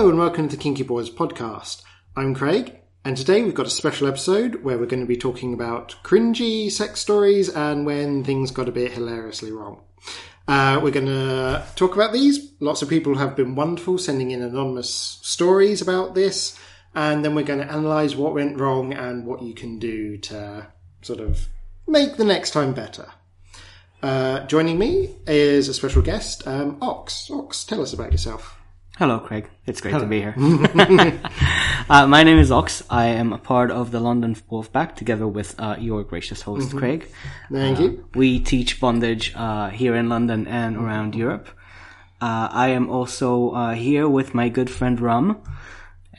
Hello and welcome to the Kinky Boys podcast. I'm Craig, and today we've got a special episode where we're going to be talking about cringy sex stories and when things got a bit hilariously wrong. Uh, we're going to talk about these. Lots of people have been wonderful sending in anonymous stories about this, and then we're going to analyse what went wrong and what you can do to sort of make the next time better. Uh, joining me is a special guest, um, Ox. Ox, tell us about yourself. Hello, Craig. It's great to be here. uh, my name is Ox. I am a part of the London Wolfpack together with uh, your gracious host, Craig. Thank Uh, you. We teach bondage uh, here in London and around Europe. Uh, I am also uh, here with my good friend Rum,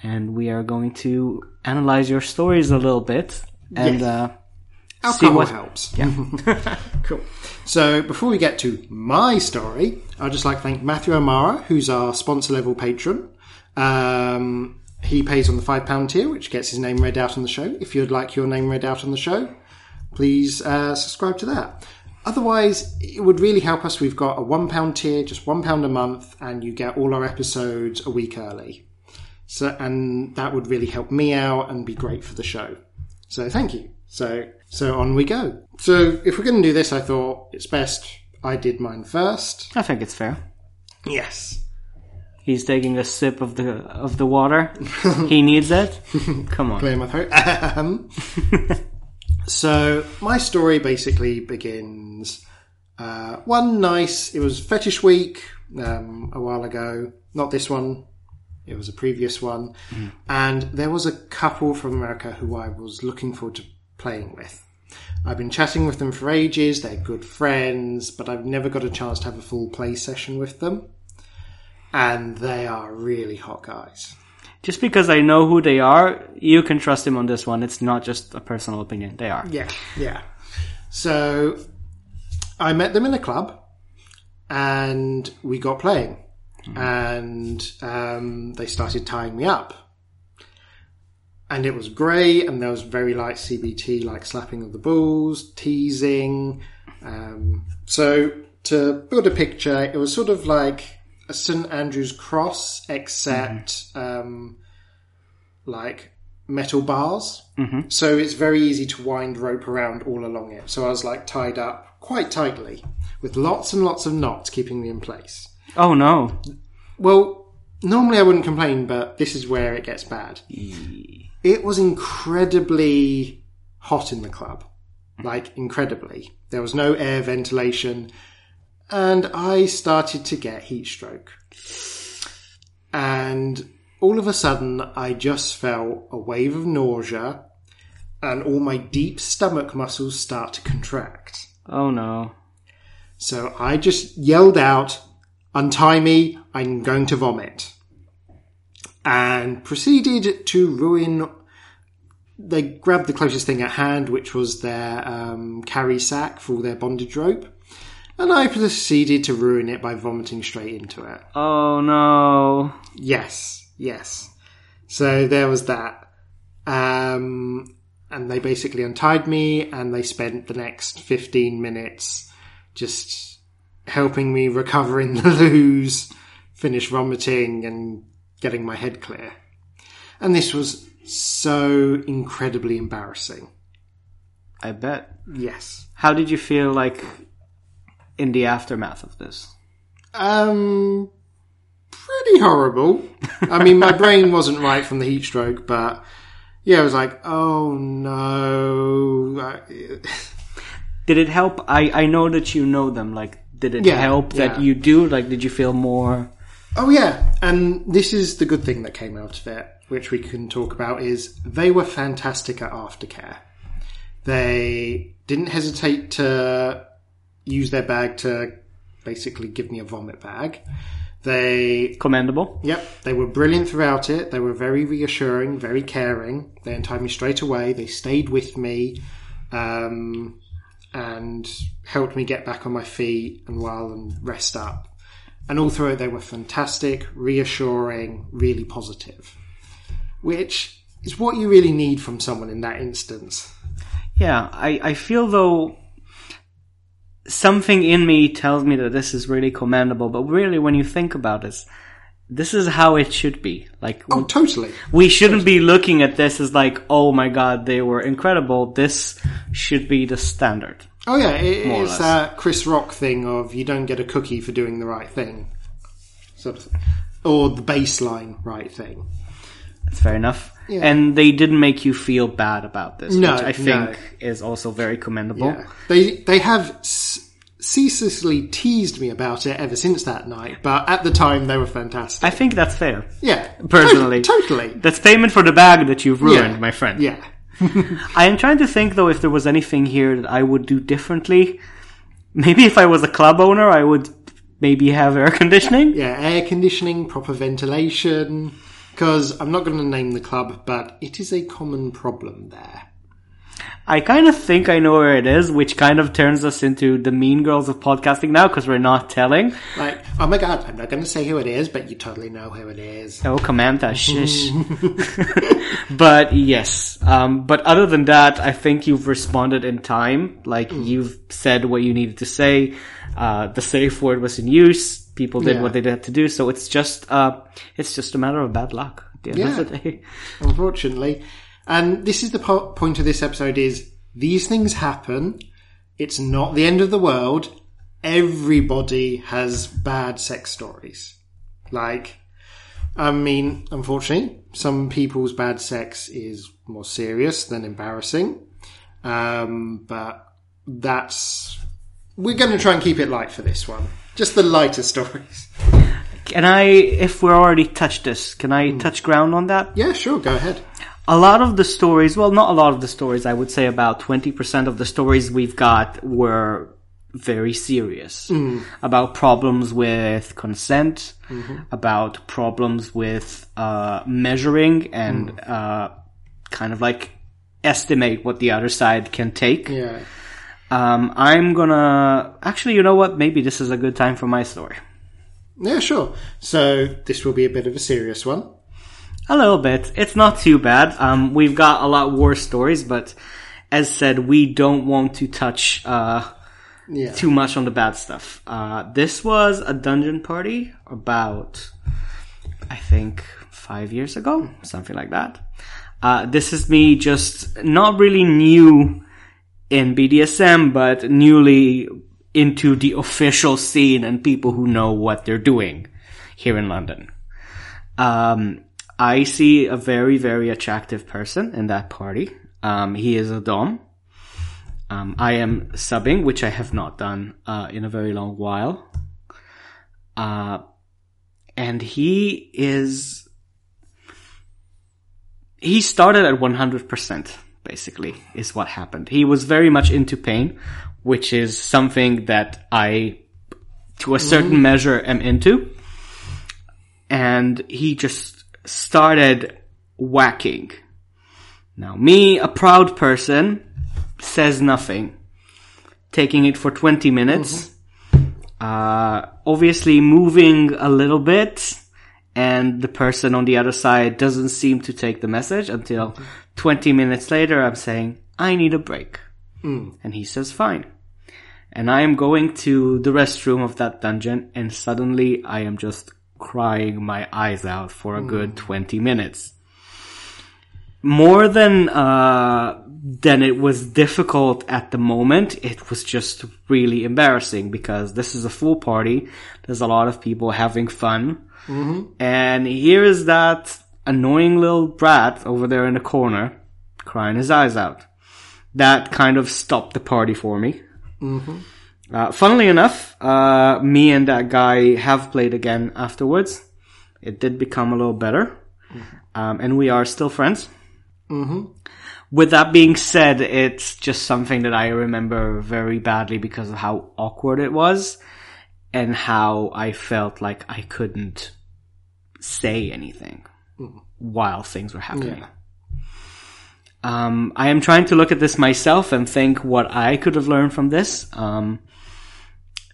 and we are going to analyze your stories a little bit and Yes. uh, see what. helps. Yeah. cool. So before we get to my story, I'd just like to thank Matthew O'Mara, who's our sponsor level patron. Um, he pays on the £5 tier, which gets his name read out on the show. If you'd like your name read out on the show, please uh, subscribe to that. Otherwise, it would really help us. We've got a £1 tier, just £1 a month, and you get all our episodes a week early. So, and that would really help me out and be great for the show. So thank you. So so on we go. So if we're going to do this, I thought it's best I did mine first. I think it's fair. Yes. He's taking a sip of the of the water. he needs it. Come on. Clear my throat. Um, so my story basically begins. Uh, one nice. It was fetish week um, a while ago. Not this one. It was a previous one, mm. and there was a couple from America who I was looking forward to playing with. I've been chatting with them for ages. They're good friends, but I've never got a chance to have a full play session with them. And they are really hot guys. Just because I know who they are, you can trust him on this one. It's not just a personal opinion. They are. Yeah, yeah. So I met them in a club, and we got playing, and um, they started tying me up, and it was grey, And there was very light CBT, like slapping of the balls, teasing. Um, so to build a picture, it was sort of like a St Andrew's cross, except um, like metal bars. So it's very easy to wind rope around all along it. So I was like tied up quite tightly with lots and lots of knots keeping me in place. Oh no. Well, normally I wouldn't complain, but this is where it gets bad. It was incredibly hot in the club. Like, incredibly. There was no air ventilation, and I started to get heat stroke. And all of a sudden, I just felt a wave of nausea, and all my deep stomach muscles start to contract. Oh no. So I just yelled out, untie me, I'm going to vomit. And proceeded to ruin. They grabbed the closest thing at hand, which was their um, carry sack for all their bondage rope. And I proceeded to ruin it by vomiting straight into it. Oh no. Yes, yes. So there was that. Um, and they basically untied me and they spent the next 15 minutes just helping me recover in the loos, finish vomiting and getting my head clear. And this was so incredibly embarrassing. I bet. Yes. How did you feel like in the aftermath of this? Um, pretty horrible. I mean, my brain wasn't right from the heat stroke, but yeah, I was like, oh no. Did it help? I I know that you know them. Like, did it Yeah, help that yeah. you do? Like, did you feel more? Oh yeah, and this is the good thing that came out of it, which we can talk about, is they were fantastic at aftercare. They didn't hesitate to use their bag to basically give me a vomit bag. They Commendable. Yep, they were brilliant throughout it. They were very reassuring, very caring. They untied me straight away. They stayed with me um, and helped me get back on my feet and while and rest up. And all through it, they were fantastic, reassuring, really positive, which is what you really need from someone in that instance. Yeah, I, I feel though something in me tells me that this is really commendable, but really when you think about this, this is how it should be. Like, Oh, totally. we shouldn't be looking at this as like, oh my god, they were incredible. This should be the standard. Oh yeah, it, it's that Chris Rock thing of you don't get a cookie for doing the right thing, sort of, or the baseline right thing. That's fair enough. Yeah. And they didn't make you feel bad about this, No, which I no. think is also very commendable. Yeah, they they have s- ceaselessly teased me about it ever since that night, but at the time they were fantastic. I think that's fair. yeah, Personally. to- totally. That's payment for the bag that you've ruined, Yeah. my friend. Yeah, I am trying to think though if there was anything here that I would do differently. Maybe if I was a club owner, I would maybe have air conditioning. yeah, air conditioning, proper ventilation. Because I'm not going to name the club, but it is a common problem there. I kind of think I know where it is, which kind of turns us into the mean girls of podcasting now because we're not telling. Like, oh my god, I'm not going to say who it is, but you totally know who it is. Oh, Comanta, shish. but yes, um, but other than that, I think you've responded in time. Like you've said what you needed to say. Uh, the safe word was in use. People did Yeah. what they had to do. So it's just, uh, it's just a matter of bad luck. At the end Yeah. of the day. unfortunately. And this is the po- point of this episode is these things happen. It's not the end of the world. Everybody has bad sex stories. Like, I mean, unfortunately, some people's bad sex is more serious than embarrassing. Um, but that's, we're going to try and keep it light for this one. Just the lighter stories. Can I, if we're already touched this, can I touch ground on that? Yeah, sure, go ahead. a lot of the stories, well, not a lot of the stories, I would say about 20% of the stories we've got were very serious. About problems with consent, about problems with uh, measuring and uh, kind of like estimate what the other side can take. Yeah. Um, I'm gonna, actually, you know what? Maybe this is a good time for my story. Yeah, sure. So this will be a bit of a serious one. A little bit. It's not too bad. Um, we've got a lot worse stories, but as said, we don't want to touch uh, Yeah. too much on the bad stuff. Uh, this was a dungeon party about, I think, five years ago, something like that. Uh, this is me just not really new in BDSM, but newly into the official scene and people who know what they're doing here in London. Um, I see a very, very attractive person in that party. Um, he is a Dom. Um, I am subbing, which I have not done uh, in a very long while. Uh, and he is. He started at 100%, basically, is what happened. He was very much into pain, which is something that I, to a certain measure, am into. And he just started whacking. Now, me, a proud person, says nothing. Taking it for 20 minutes. Mm-hmm. Uh, obviously moving a little bit. And the person on the other side doesn't seem to take the message until 20 minutes later I'm saying, I need a break. Mm. And he says, fine. And I am going to the restroom of that dungeon and suddenly I am just crying my eyes out for a good mm. 20 minutes more than uh than it was difficult at the moment it was just really embarrassing because this is a full party. There's a lot of people having fun. And here is that annoying little brat over there in the corner crying his eyes out. That kind of stopped the party for me. Uh, funnily enough uh, me and that guy have played again afterwards. It did become a little better. Um, and we are still friends with that being said, it's just something that I remember very badly because of how awkward it was and how I felt like I couldn't say anything while things were happening. Um, I am trying to look at this myself and think what I could have learned from this. Um,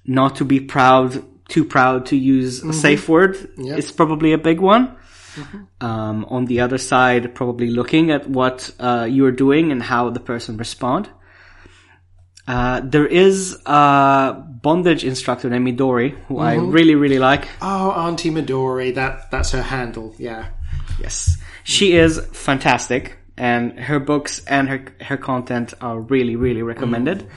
not to be proud, too proud to use a safe word is probably a big one. Um, on the other side, probably looking at what uh, you're doing and how the person respond. Uh, there is a bondage instructor named Midori, who I Mm-hmm. really, really like. Oh, Auntie Midori, that that's her handle. Yeah. Yes. She is fantastic, and her books and her, her content are really, really recommended.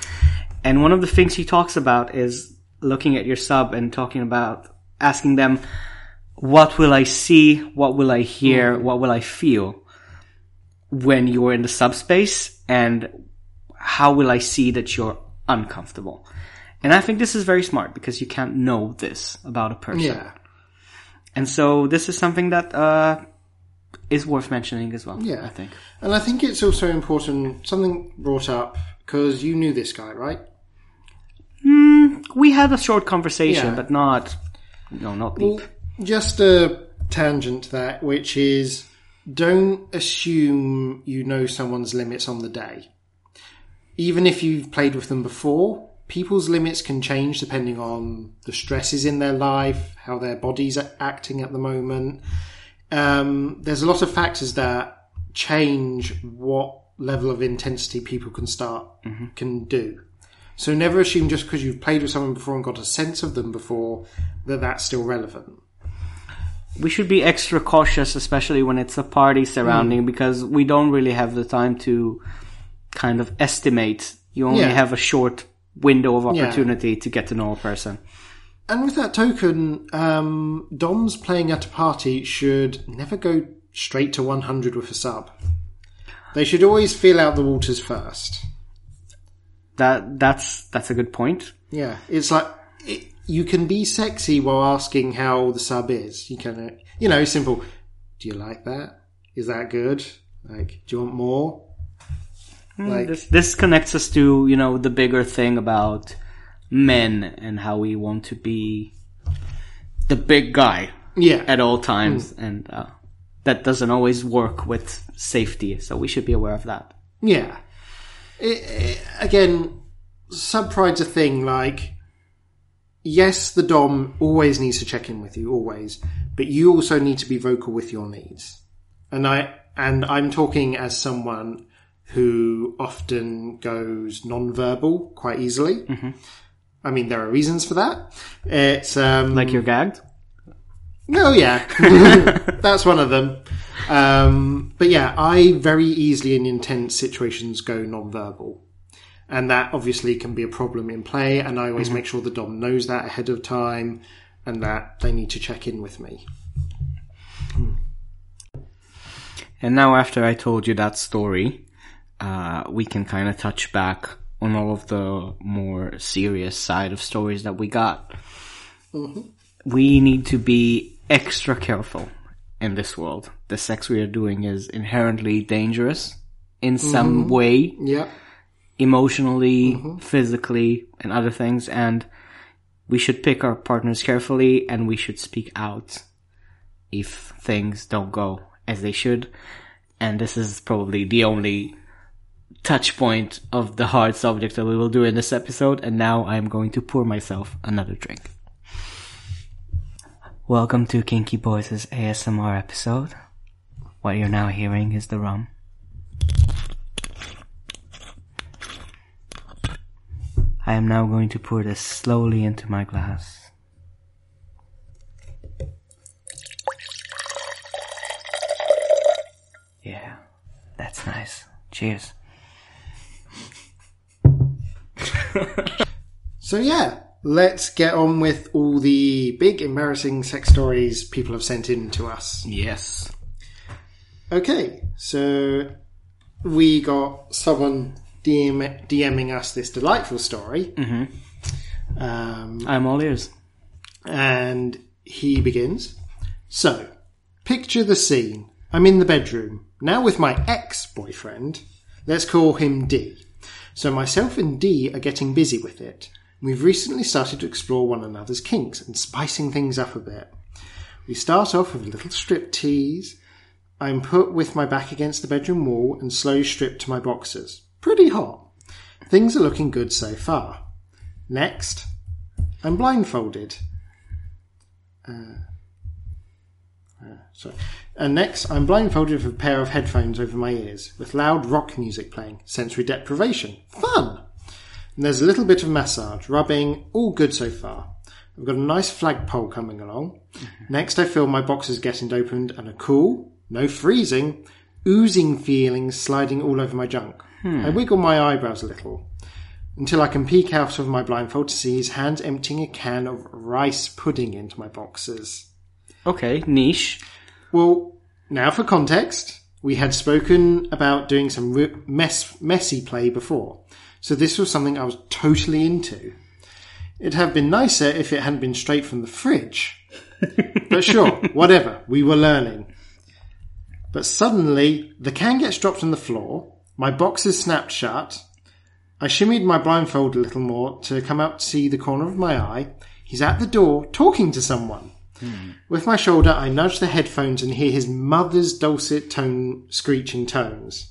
And one of the things she talks about is looking at your sub and talking about asking them, what will I see? What will I hear? What will I feel when you're in the subspace? And how will I see that you're uncomfortable? And I think this is very smart because you can't know this about a person. Yeah. And so this is something that uh, is worth mentioning as well. Yeah. I think. And I think it's also important, something brought up, because you knew this guy, right? We had a short conversation, Yeah. but not, no, not deep. Well, just a tangent to that, which is don't assume you know someone's limits on the day. Even if you've played with them before, people's limits can change depending on the stresses in their life, how their bodies are acting at the moment. Um, there's a lot of factors that change what level of intensity people can start can do. So never assume just because you've played with someone before and got a sense of them before that that's still relevant. We should be extra cautious, especially when it's a party surrounding, because we don't really have the time to kind of estimate. You only Yeah. have a short window of Yeah. opportunity to get to know a person. And with that token, um, Doms playing at a party should never go straight to 100 with a sub. They should always feel out the waters first. That that's that's a good point. Yeah, it's like you can be sexy while asking how the sub is. You can, uh, you know, simple. Do you like that? Is that good? Like, do you want more? Hmm, like, This this connects us to you know the bigger thing about men and how we want to be the big guy yeah, at all times, hmm. and uh, that doesn't always work with safety. So we should be aware of that. Yeah. It, it- again, sub pride's a thing. Like, yes, the dom always needs to check in with you, always, but you also need to be vocal with your needs. And I and I'm talking as someone who often goes non-verbal quite easily. I mean, there are reasons for that. It's um, Like you're gagged. Oh yeah, that's one of them. Um, but yeah, I very easily in intense situations go non-verbal, and that obviously can be a problem in play. And I always mm-hmm. make sure the dom knows that ahead of time, and that they need to check in with me. Hmm. And now, after I told you that story, uh, we can kind of touch back on all of the more serious side of stories that we got. Mm-hmm. We need to be extra careful in this world. The sex we are doing is inherently dangerous in some mm-hmm. way, Yeah, emotionally, mm-hmm. physically, and other things. And we should pick our partners carefully and we should speak out if things don't go as they should. And this is probably the only touch point of the hard subject that we will do in this episode. And now I'm going to pour myself another drink. Welcome to Kinky Boys' ASMR episode. What you're now hearing is the rum. I am now going to pour this slowly into my glass. Yeah, that's nice. Cheers. So yeah, let's get on with all the big embarrassing sex stories people have sent in to us. Yes. Okay, so we got someone DM, DMing us this delightful story. Mm-hmm. Um, I'm all ears. and he begins. So, picture the scene. I'm in the bedroom, now with my ex boyfriend. Let's call him D. So, myself and D are getting busy with it. We've recently started to explore one another's kinks and spicing things up a bit. We start off with a little strip tease. I'm put with my back against the bedroom wall and slowly stripped to my boxers. Pretty hot. Things are looking good so far. Next, I'm blindfolded. Uh, uh, sorry. And next, I'm blindfolded with a pair of headphones over my ears, with loud rock music playing. Sensory deprivation. Fun! And there's a little bit of massage, rubbing, all good so far. I've got a nice flagpole coming along. Mm-hmm. Next, I feel my boxes getting opened and a cool, no freezing, oozing feeling sliding all over my junk. Hmm. I wiggle my eyebrows a little until I can peek out of my blindfold to see his hand emptying a can of rice pudding into my boxes. Okay, niche. Well, now for context, we had spoken about doing some mess, messy play before, so this was something I was totally into. It'd have been nicer if it hadn't been straight from the fridge. but sure, whatever, we were learning. But suddenly, the can gets dropped on the floor, my box boxes snapped shut, I shimmied my blindfold a little more to come out to see the corner of my eye. He's at the door, talking to someone. With my shoulder, I nudge the headphones and hear his mother's dulcet tone, screeching tones.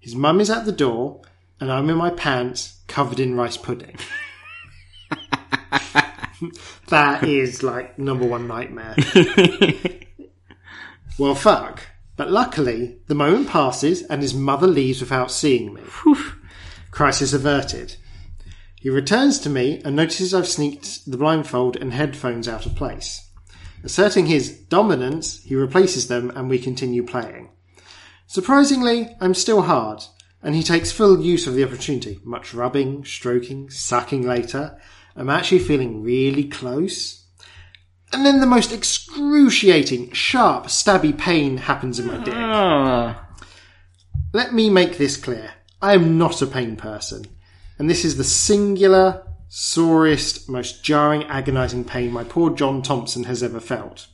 His mum is at the door, and I'm in my pants, covered in rice pudding. that is like number one nightmare. well, fuck. But luckily, the moment passes and his mother leaves without seeing me. Crisis averted. He returns to me and notices I've sneaked the blindfold and headphones out of place. Asserting his dominance, he replaces them and we continue playing. Surprisingly, I'm still hard, and he takes full use of the opportunity. Much rubbing, stroking, sucking later. I'm actually feeling really close. And then the most excruciating, sharp, stabby pain happens in my dick. Oh, Let me make this clear. I am not a pain person. And this is the singular, sorest, most jarring, agonising pain my poor John Thompson has ever felt.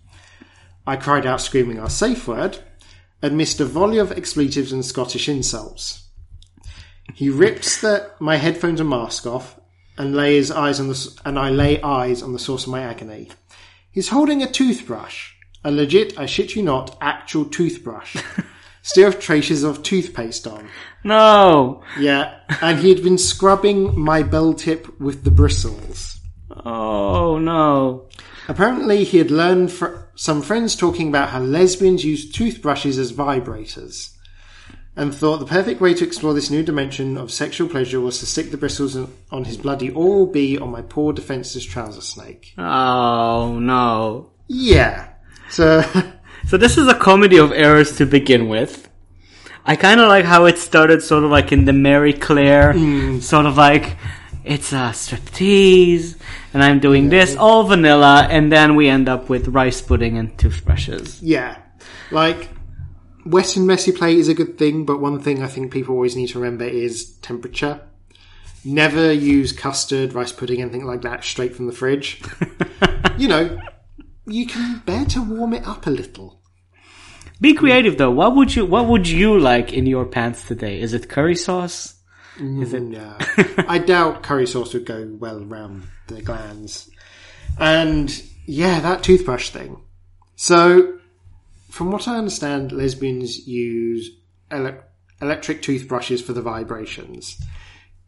I cried out screaming our safe word, and missed a volley of expletives and Scottish insults. He rips the, my headphones and mask off, and lay his eyes on the, and I lay eyes on the source of my agony. He's holding a toothbrush, a legit, I shit you not, actual toothbrush, still have traces of toothpaste on. no. Yeah, and he had been scrubbing my bell tip with the bristles. Oh, no. Apparently, he had learned from some friends talking about how lesbians use toothbrushes as vibrators, and thought the perfect way to explore this new dimension of sexual pleasure was to stick the bristles on- his bloody or be on my poor defenseless trouser snake. Oh, no. Yeah. So, So this is a comedy of errors to begin with. I kind of like how it started sort of like in the Mary Claire, mm. sort of like, it's a striptease, and I'm doing this, all vanilla, and then we end up with rice pudding and toothbrushes. yeah. Like, wet and messy play is a good thing, but one thing I think people always need to remember is temperature. Never use custard, rice pudding, anything like that straight from the fridge. you know, you can bear to warm it up a little. Be creative though. What would you What would you like in your pants today? Is it curry sauce? Mm, is it? No. I doubt curry sauce would go well around the glands. And yeah, that toothbrush thing. So, from what I understand, lesbians use ele- electric toothbrushes for the vibrations.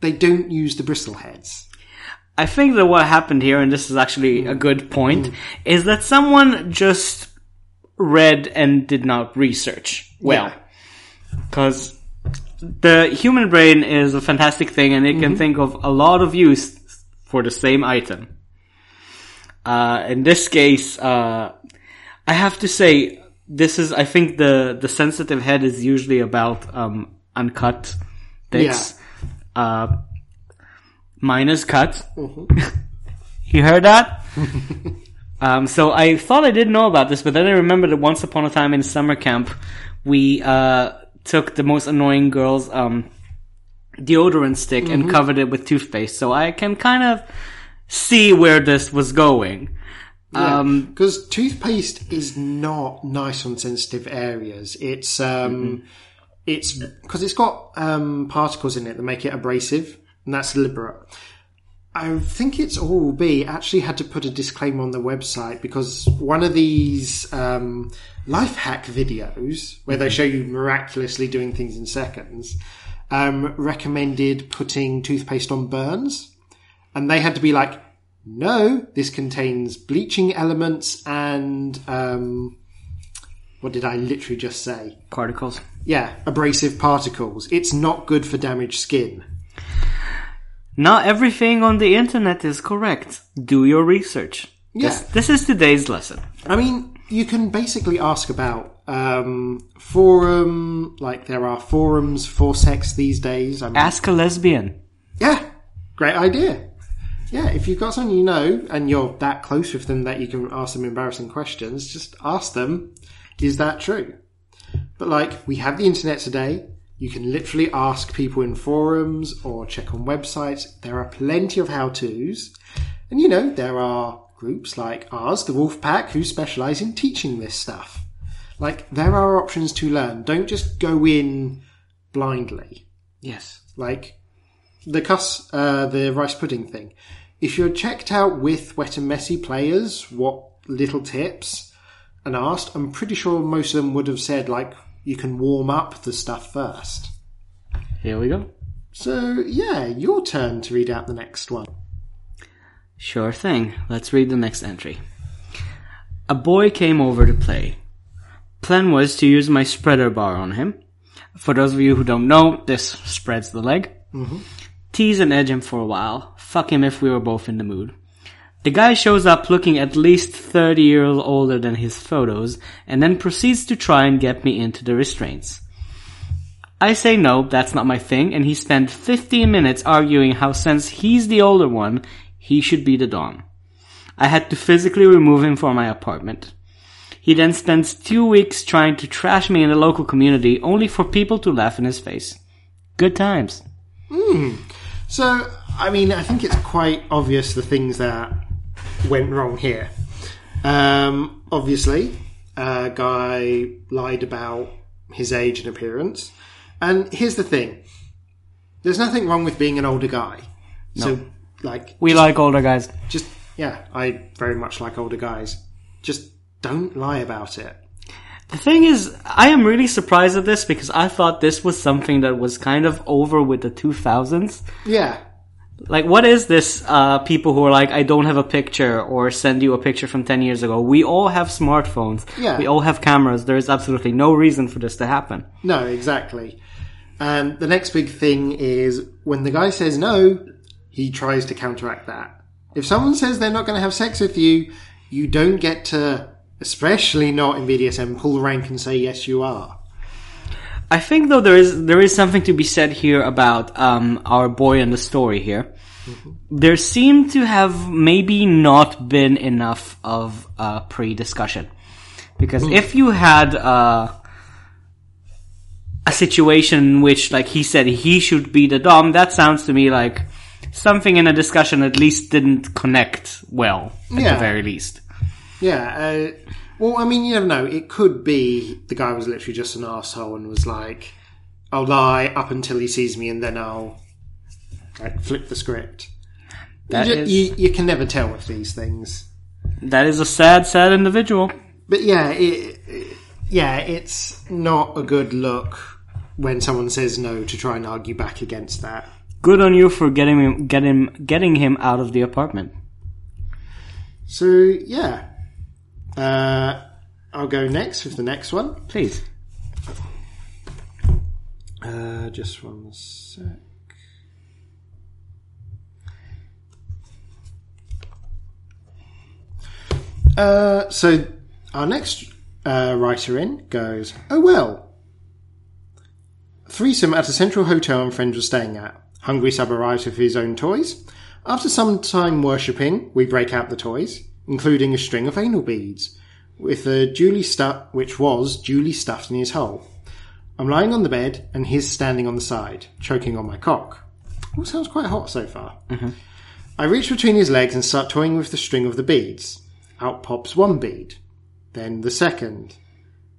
They don't use the bristle heads. I think that what happened here, and this is actually a good point, is that someone just read and did not research well. Yeah. Because the human brain is a fantastic thing and it can think of a lot of use for the same item. Uh, in this case, uh, I have to say, this is, I think the, the sensitive head is usually about, um, uncut dicks. Uh, mine is cut. you heard that? um, so I thought I didn't know about this, but then I remembered that once upon a time in summer camp, we, uh, took the most annoying girl's, um, deodorant stick and covered it with toothpaste. So I can kind of see where this was going. Um, Because toothpaste is not nice on sensitive areas. It's um, it's because it's got um, particles in it that make it abrasive, and that's deliberate. I think it's Oral B. Actually had to put a disclaimer on the website because one of these um, life hack videos where they show you miraculously doing things in seconds um, recommended putting toothpaste on burns, and they had to be like, no, this contains bleaching elements and um, what did I literally just say? particles. Yeah, abrasive particles. It's not good for damaged skin. Not everything on the internet is correct. Do your research. Yes. Yeah. this is today's lesson. I mean, you can basically ask about um, forum, like there are forums for sex these days. I mean, Ask a lesbian. yeah, great idea. Yeah, if you've got someone you know and you're that close with them that you can ask them embarrassing questions, just ask them, is that true? But like, we have the internet today. You can literally ask people in forums or check on websites. There are plenty of how-tos. And you know, there are groups like ours, the Wolf Pack, who specialize in teaching this stuff. Like, there are options to learn. Don't just go in blindly. Yes. Like, the cuss, uh, the rice pudding thing. If you're checked out with wet and messy players, what little tips, and asked, I'm pretty sure most of them would have said, like, you can warm up the stuff first. Here we go. So, yeah, your turn to read out the next one. Sure thing. Let's read the next entry. A boy came over to play. Plan was to use my spreader bar on him. For those of you who don't know, this spreads the leg. Tease and edge him for a while. Fuck him if we were both in the mood. The guy shows up looking at least 30 years older than his photos and then proceeds to try and get me into the restraints. I say no, that's not my thing, and he spent 15 minutes arguing how since he's the older one, he should be the Dom. I had to physically remove him from my apartment. He then spends two weeks trying to trash me in the local community only for people to laugh in his face. Good times. Hmm. So, I mean, I think it's quite obvious the things that went wrong here. Um, obviously, a guy lied about his age and appearance. And here's the thing there's nothing wrong with being an older guy. So, like, We like older guys. just, yeah, I very much like older guys. Just don't lie about it. The thing is, I am really surprised at this because I thought this was something that was kind of over with the 2000s. Yeah. Like, what is this, uh, people who are like, I don't have a picture or send you a picture from 10 years ago? We all have smartphones. Yeah. We all have cameras. There is absolutely no reason for this to happen. No, exactly. And the next big thing is when the guy says no, he tries to counteract that. If someone says they're not going to have sex with you, you don't get to, especially not in BDSM, pull the rank and say yes, you are. I think though there is there is something to be said here about um, our boy and the story here. There seemed to have maybe not been enough of a pre-discussion because if you had uh, a situation in which, like he said, he should be the dom, that sounds to me like something in a discussion at least didn't connect well at Yeah. the very least. Yeah. Uh, well, I mean, you never know. It could be the guy was literally just an asshole and was like, "I'll lie up until he sees me, and then I'll like flip the script." That you, is- you, you can never tell with these things. That is a sad, sad individual. But yeah, it, it- yeah, it's not a good look when someone says no to try and argue back against that. Good on you for getting him, getting getting him out of the apartment. So yeah, uh, I'll go next with the next one. Please. Uh, just one sec. Uh, so our next uh, writer in goes, oh well. Threesome at a central hotel and friends were staying at. Hungry sub arrives with his own toys. After some time worshipping, we break out the toys, including a string of anal beads, with a duly stuffed, which was duly stuffed in his hole. I'm lying on the bed and he's standing on the side, choking on my cock. All sounds quite hot so far. Mm-hmm. I reach between his legs and start toying with the string of the beads. Out pops one bead, then the second,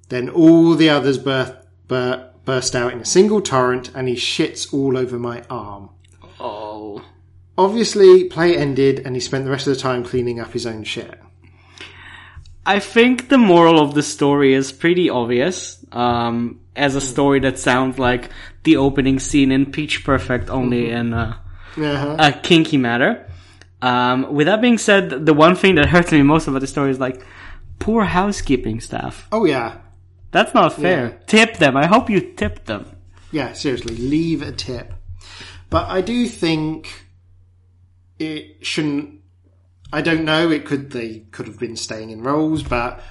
then all the others burst, bur- burst out in a single torrent and he shits all over my arm. Obviously, play ended and he spent the rest of the time cleaning up his own shit. I think the moral of the story is pretty obvious. Um, as a story that sounds like the opening scene in Pitch Perfect, only in uh, Uh-huh. a kinky matter. Um, with that being said, the one thing that hurts me most about the story is like poor housekeeping staff. Oh yeah, That's not fair. Yeah. Tip them. I hope you tip them. Yeah, seriously, leave a tip. But I do think it shouldn't. I don't know. It could they could have been staying in roles, but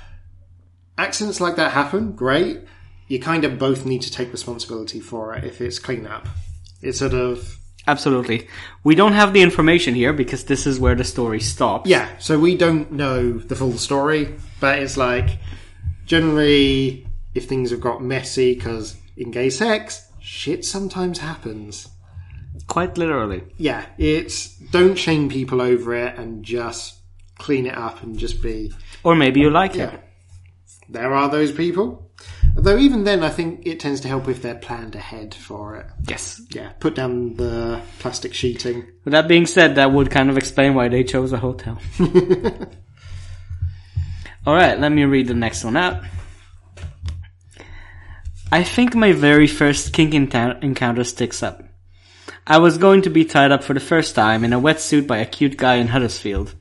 accidents like that happen. Great. You kind of both need to take responsibility for it if it's cleanup. It's sort of Absolutely. We don't have the information here because this is where the story stops. yeah. So we don't know the full story, but it's like generally if things have got messy because in gay sex, shit sometimes happens. Quite literally. Yeah, it's don't shame people over it and just clean it up and just be Or maybe you like it. There are those people. Though even then, I think it tends to help if they're planned ahead for it. Yes. Yeah, put down the plastic sheeting. With that being said, that would kind of explain why they chose a hotel. Alright, let me read the next one out. I think my very first kink encounter sticks up. I was going to be tied up for the first time in a wetsuit by a cute guy in Huddersfield.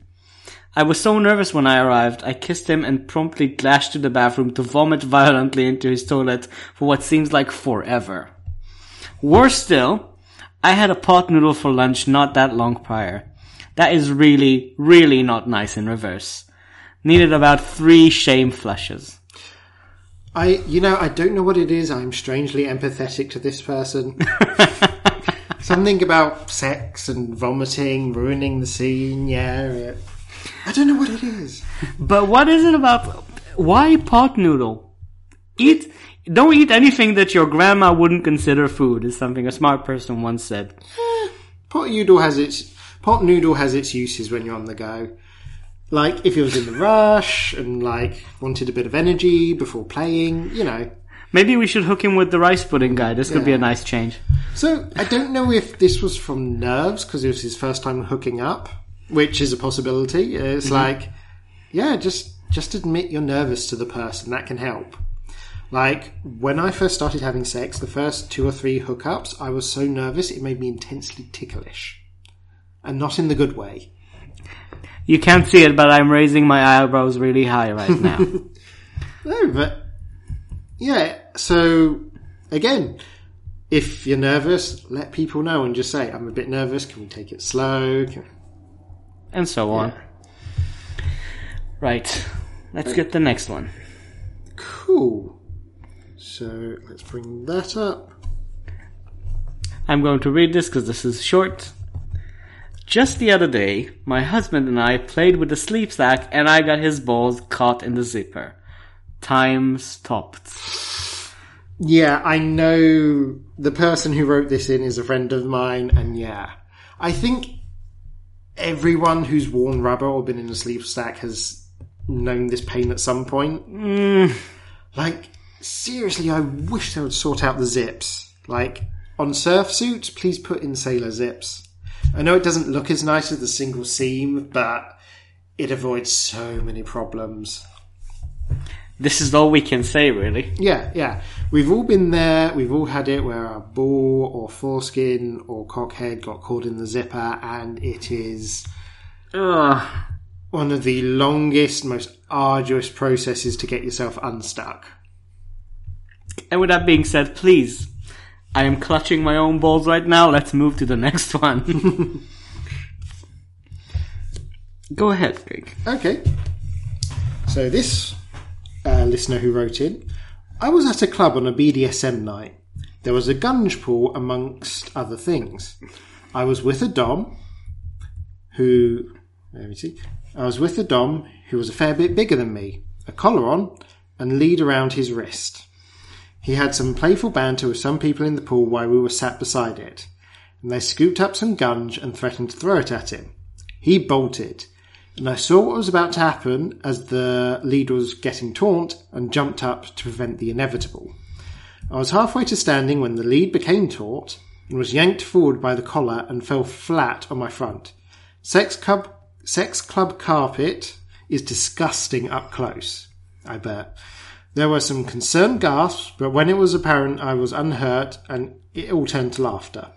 I was so nervous when I arrived, I kissed him and promptly dashed to the bathroom to vomit violently into his toilet for what seems like forever. Worse still, I had a pot noodle for lunch not that long prior. That is really, really not nice in reverse. Needed about three shame flushes. I, you know, I don't know what it is. I'm strangely empathetic to this person. Something about sex and vomiting, ruining the scene. Yeah, it, I don't know what it is. But what is it about? Why pot noodle? Eat, don't eat anything that your grandma wouldn't consider food, is something a smart person once said. Eh, pot noodle has its pot noodle has its uses when you're on the go. Like if you was in the rush and like wanted a bit of energy before playing, you know. Maybe we should hook him with the rice pudding guy. This could be a nice change. So I don't know if this was from nerves because it was his first time hooking up, which is a possibility. It's mm-hmm. like, yeah, just just admit you're nervous to the person. That can help. Like when I first started having sex, the first two or three hookups, I was so nervous it made me intensely ticklish, and not in the good way. You can't see it, but I'm raising my eyebrows really high right now. No, but yeah. So again, if you're nervous, let people know and just say, "I'm a bit nervous. Can we take it slow?" Can... and so on. Right. Let's get the next one. Cool. So let's bring that up. I'm going to read this because this is short. Just the other day, my husband and I played with the sleep sack and I got his balls caught in the zipper. Time stopped. Yeah, I know the person who wrote this in is a friend of mine, and yeah, I think everyone who's worn rubber or been in a sleep sack has known this pain at some point. Mm. Like, seriously, I wish they would sort out the zips. Like, on surf suits, please put in sailor zips. I know it doesn't look as nice as the single seam, but it avoids so many problems. This is all we can say, really. Yeah, yeah. We've all been there. We've all had it where our ball or foreskin or cockhead got caught in the zipper, and it is Ugh. one of the longest, most arduous processes to get yourself unstuck. And with that being said, please, I am clutching my own balls right now. Let's move to the next one. Go ahead, Greg. Okay. So this listener who wrote in, I was at a club on a BDSM night. There was a gunge pool amongst other things. I was with a dom who, let me see, I was with a dom who was a fair bit bigger than me, a collar on, and lead around his wrist. He had some playful banter with some people in the pool while we were sat beside it, and they scooped up some gunge and threatened to throw it at him. He bolted, and I saw what was about to happen as the lead was getting taunt and jumped up to prevent the inevitable. I was halfway to standing when the lead became taut and was yanked forward by the collar and fell flat on my front. Sex club, sex club carpet is disgusting up close. I bet. There were some concerned gasps, but when it was apparent I was unhurt and it all turned to laughter.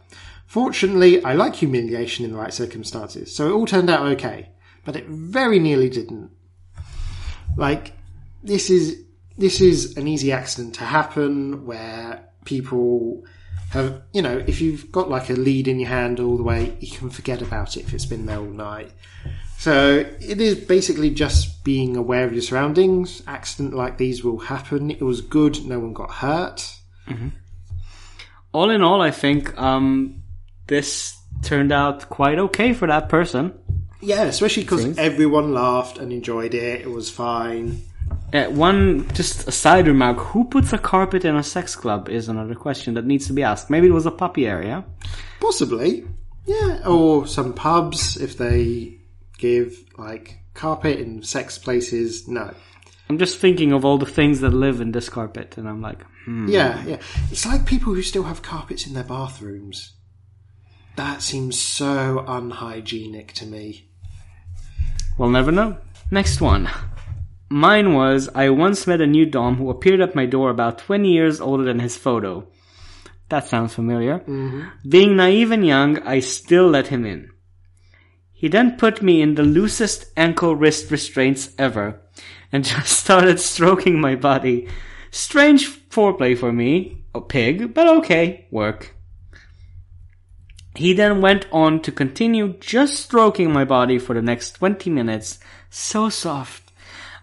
Fortunately, I like humiliation in the right circumstances, so it all turned out okay. But it very nearly didn't. Like, this is, this is an easy accident to happen where people have, you know, if you've got like a lead in your hand all the way, you can forget about it if it's been there all night. So it is basically just being aware of your surroundings. Accident like these will happen. It was good. No one got hurt. All in all, I think um, this turned out quite okay for that person. Yeah, especially because everyone laughed and enjoyed it. It was fine. Uh, one just a side remark: Who puts a carpet in a sex club is another question that needs to be asked. Maybe it was a puppy area. Possibly. Yeah. Or some pubs if they give like carpet in sex places. No. I'm just thinking of all the things that live in this carpet, and I'm like, hmm. Yeah, yeah. It's like people who still have carpets in their bathrooms. That seems so unhygienic to me. We'll never know. Next one. Mine was I once met a new Dom who appeared at my door about 20 years older than his photo. That sounds familiar. Mm-hmm. Being naive and young, I still let him in. He then put me in the loosest ankle wrist restraints ever and just started stroking my body. Strange foreplay for me, a pig, but okay, work. He then went on to continue just stroking my body for the next 20 minutes, so soft,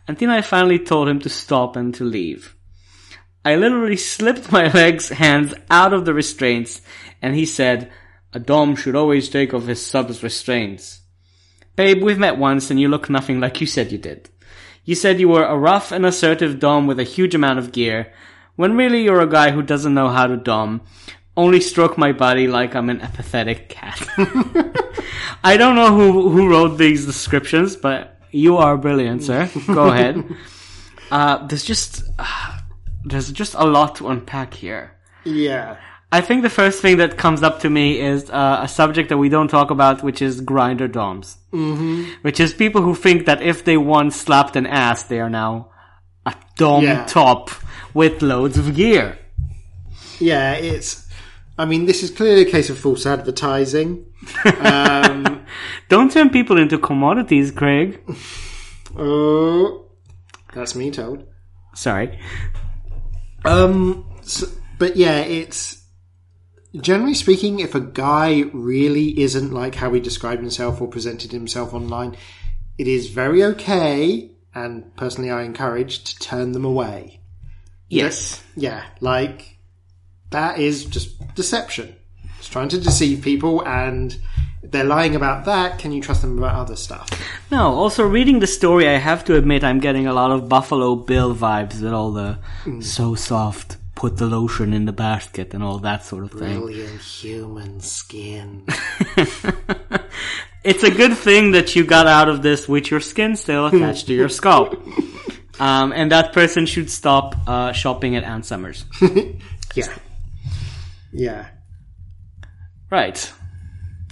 until I finally told him to stop and to leave. I literally slipped my legs, hands out of the restraints, and he said, a dom should always take off his sub's restraints. Babe, we've met once and you look nothing like you said you did. You said you were a rough and assertive dom with a huge amount of gear, when really you're a guy who doesn't know how to dom, only stroke my body like I'm an apathetic cat. I don't know who who wrote these descriptions, but you are brilliant, sir. Go ahead. Uh, there's just uh, there's just a lot to unpack here. Yeah. I think the first thing that comes up to me is uh, a subject that we don't talk about, which is Grindr doms. Mm-hmm. Which is people who think that if they once slapped an ass, they are now a dom Yeah. top with loads of gear. Yeah, it's. I mean, this is clearly a case of false advertising. Don't turn people into commodities, Craig. Oh, that's me told. Sorry. Um, so, but yeah, it's generally speaking, if a guy really isn't like how he described himself or presented himself online, it is very okay, and personally, I encourage to turn them away. Yes. Yeah, like that is just deception. It's trying to deceive people, and they're lying about that. Can you trust them about other stuff? No, also reading the story, I have to admit I'm getting a lot of Buffalo Bill vibes with all the so soft, put the lotion in the basket and all that sort of thing. Brilliant human skin. It's a good thing that you got out of this with your skin still attached to your scalp. Um, and that person should stop uh, shopping at Ann Summers. yeah, yeah. Right.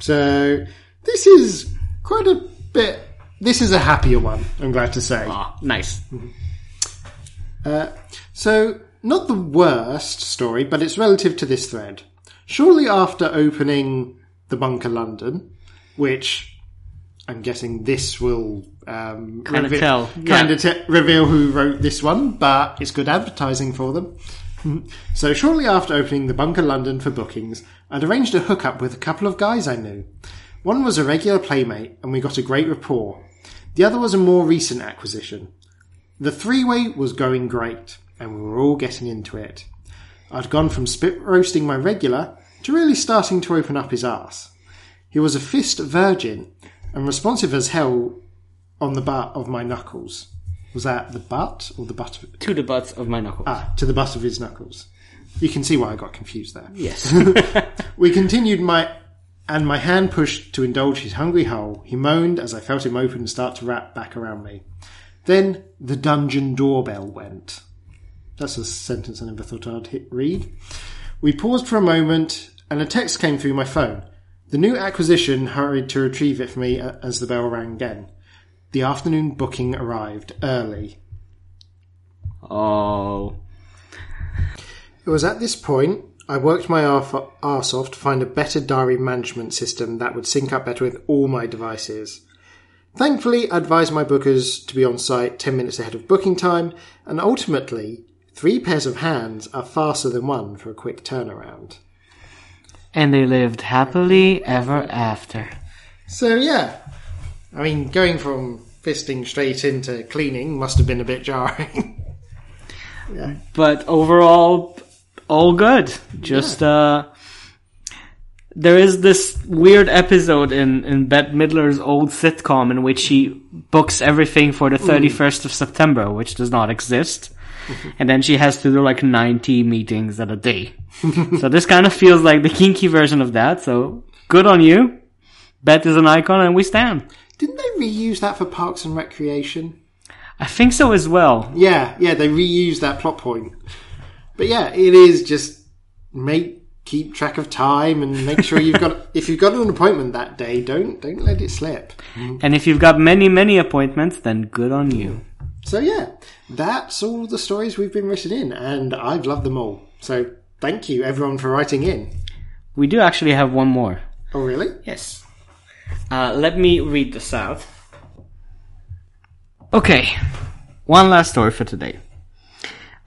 So this is quite a bit. This is a happier one. I'm glad to say. Ah, nice. Uh, so not the worst story, but it's relative to this thread. Shortly after opening the bunker London, which I'm guessing this will um, Kinda reveal- tell, kind yeah. of te- reveal who wrote this one, but it's good advertising for them. Hmm. So shortly after opening the Bunker London for bookings, I'd arranged a hookup with a couple of guys I knew. One was a regular playmate, and we got a great rapport. The other was a more recent acquisition. The three-way was going great, and we were all getting into it. I'd gone from spit roasting my regular to really starting to open up his ass. He was a fist virgin and responsive as hell on the butt of my knuckles. Was that the butt or the butt of To the butts of my knuckles. Ah, to the butt of his knuckles. You can see why I got confused there. yes. We continued my and my hand pushed to indulge his hungry hole. He moaned as I felt him open and start to wrap back around me. Then the dungeon doorbell went. That's a sentence I never thought I'd hit read. We paused for a moment and a text came through my phone. The new acquisition hurried to retrieve it for me as the bell rang again. The afternoon booking arrived early. oh. It was at this point I worked my arf- arse off to find a better diary management system that would sync up better with all my devices. Thankfully, I advised my bookers to be on site 10 minutes ahead of booking time, and ultimately, three pairs of hands are faster than one for a quick turnaround. And they lived happily ever after. So yeah, I mean, going from fisting straight into cleaning must have been a bit jarring. yeah. But overall, all good. Just, uh, there is this weird episode in, in Bette Midler's old sitcom in which she books everything for the 31st of September, which does not exist. and then she has to do like 90 meetings at a day. so this kind of feels like the kinky version of that, so good on you. Bette is an icon and we stand. Didn't they reuse that for Parks and Recreation? I think so as well. Yeah, yeah, they reused that plot point. But yeah, it is just make keep track of time and make sure you've got if you've got an appointment that day, don't don't let it slip. Mm. And if you've got many, many appointments, then good on you. So yeah, that's all the stories we've been written in, and I've loved them all. So thank you everyone for writing in. We do actually have one more. Oh really? Yes. Uh, let me read this out. Okay, one last story for today.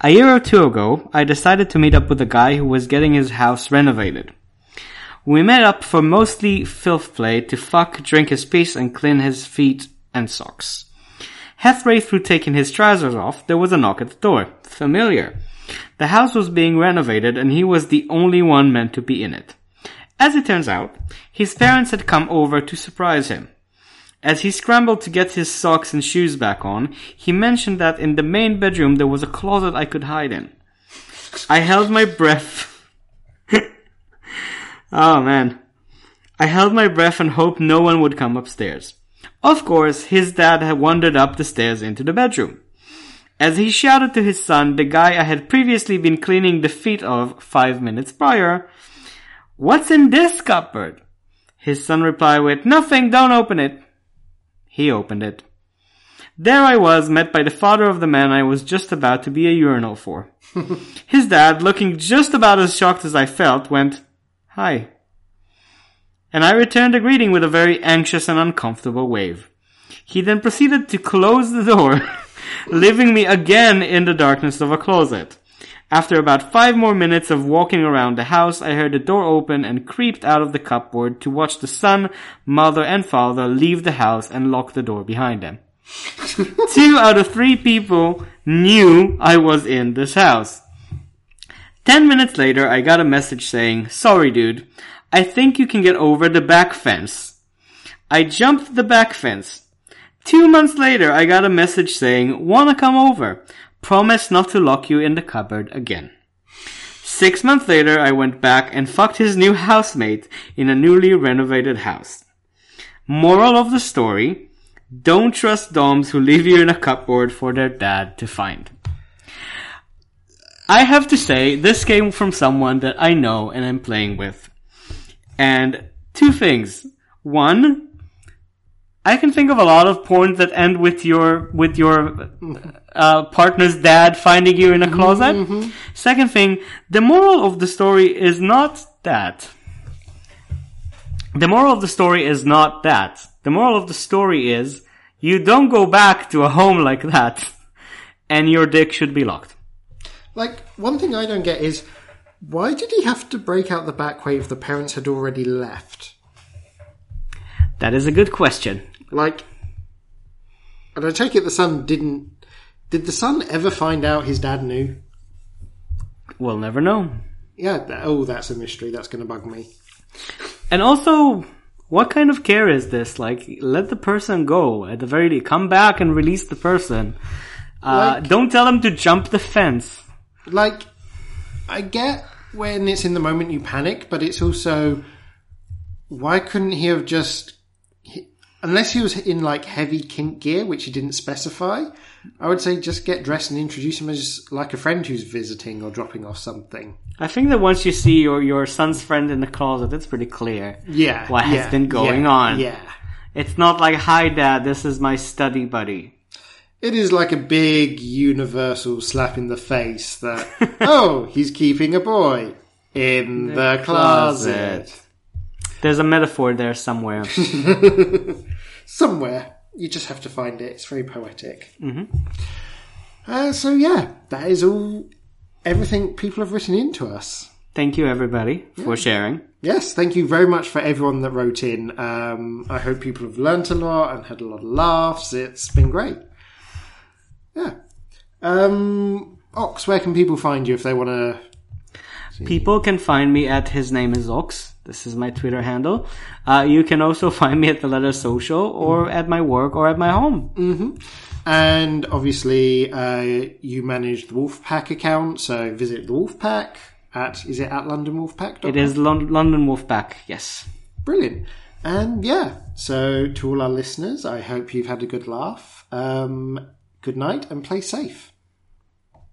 A year or two ago, I decided to meet up with a guy who was getting his house renovated. We met up for mostly filth play to fuck, drink his piece, and clean his feet and socks. Halfway through taking his trousers off, there was a knock at the door. Familiar. The house was being renovated and he was the only one meant to be in it. As it turns out, his parents had come over to surprise him. As he scrambled to get his socks and shoes back on, he mentioned that in the main bedroom there was a closet I could hide in. I held my breath. oh man. I held my breath and hoped no one would come upstairs. Of course, his dad had wandered up the stairs into the bedroom. As he shouted to his son, the guy I had previously been cleaning the feet of five minutes prior, What's in this cupboard? His son replied with, Nothing, don't open it. He opened it. There I was, met by the father of the man I was just about to be a urinal for. His dad, looking just about as shocked as I felt, went, Hi. And I returned the greeting with a very anxious and uncomfortable wave. He then proceeded to close the door, leaving me again in the darkness of a closet. After about five more minutes of walking around the house, I heard the door open and creeped out of the cupboard to watch the son, mother, and father leave the house and lock the door behind them. Two out of three people knew I was in this house. Ten minutes later, I got a message saying, Sorry dude, I think you can get over the back fence. I jumped the back fence. Two months later, I got a message saying, Wanna come over? Promise not to lock you in the cupboard again. Six months later, I went back and fucked his new housemate in a newly renovated house. Moral of the story, don't trust doms who leave you in a cupboard for their dad to find. I have to say, this came from someone that I know and I'm playing with. And two things. One, I can think of a lot of porns that end with your with your uh, partner's dad finding you in a closet. Second thing, the moral of the story is not that. The moral of the story is not that. The moral of the story is you don't go back to a home like that, and your dick should be locked. Like one thing I don't get is why did he have to break out the back way if the parents had already left? That is a good question. Like, and I take it the son didn't. Did the son ever find out his dad knew? We'll never know. Yeah. That, oh, that's a mystery. That's going to bug me. And also, what kind of care is this? Like, let the person go at the very least. Come back and release the person. Uh, Like- don't tell them to jump the fence. Like, I get when it's in the moment you panic, but it's also why couldn't he have just unless he was in like heavy kink gear, which he didn't specify. I would say just get dressed and introduce him as like a friend who's visiting or dropping off something. I think that once you see your, your son's friend in the closet, it's pretty clear. Yeah, What has been going yeah, on. Yeah, It's not like, hi dad, this is my study buddy. it is like a big universal slap in the face that oh, he's keeping a boy in the, closet. There's a metaphor there somewhere. somewhere. You just have to find it. It's very poetic. Mm-hmm. Uh, so yeah, that is all. Everything people have written in to us. Thank you everybody for sharing. yes, thank you very much for everyone that wrote in. Um, I hope people have learnt a lot and had a lot of laughs. It's been great. Yeah. Um, Ox, where can people find you if they want to? People can find me at his name is Ox. This is my Twitter handle. Uh, you can also find me at the letter social or at my work or at my home. And obviously, uh, you manage the Wolfpack account, so visit the Wolfpack at is it at London Wolfpack? It is Lon- London Wolfpack. Yes. Brilliant. And yeah, so to all our listeners, I hope you've had a good laugh. Um, good night and play safe.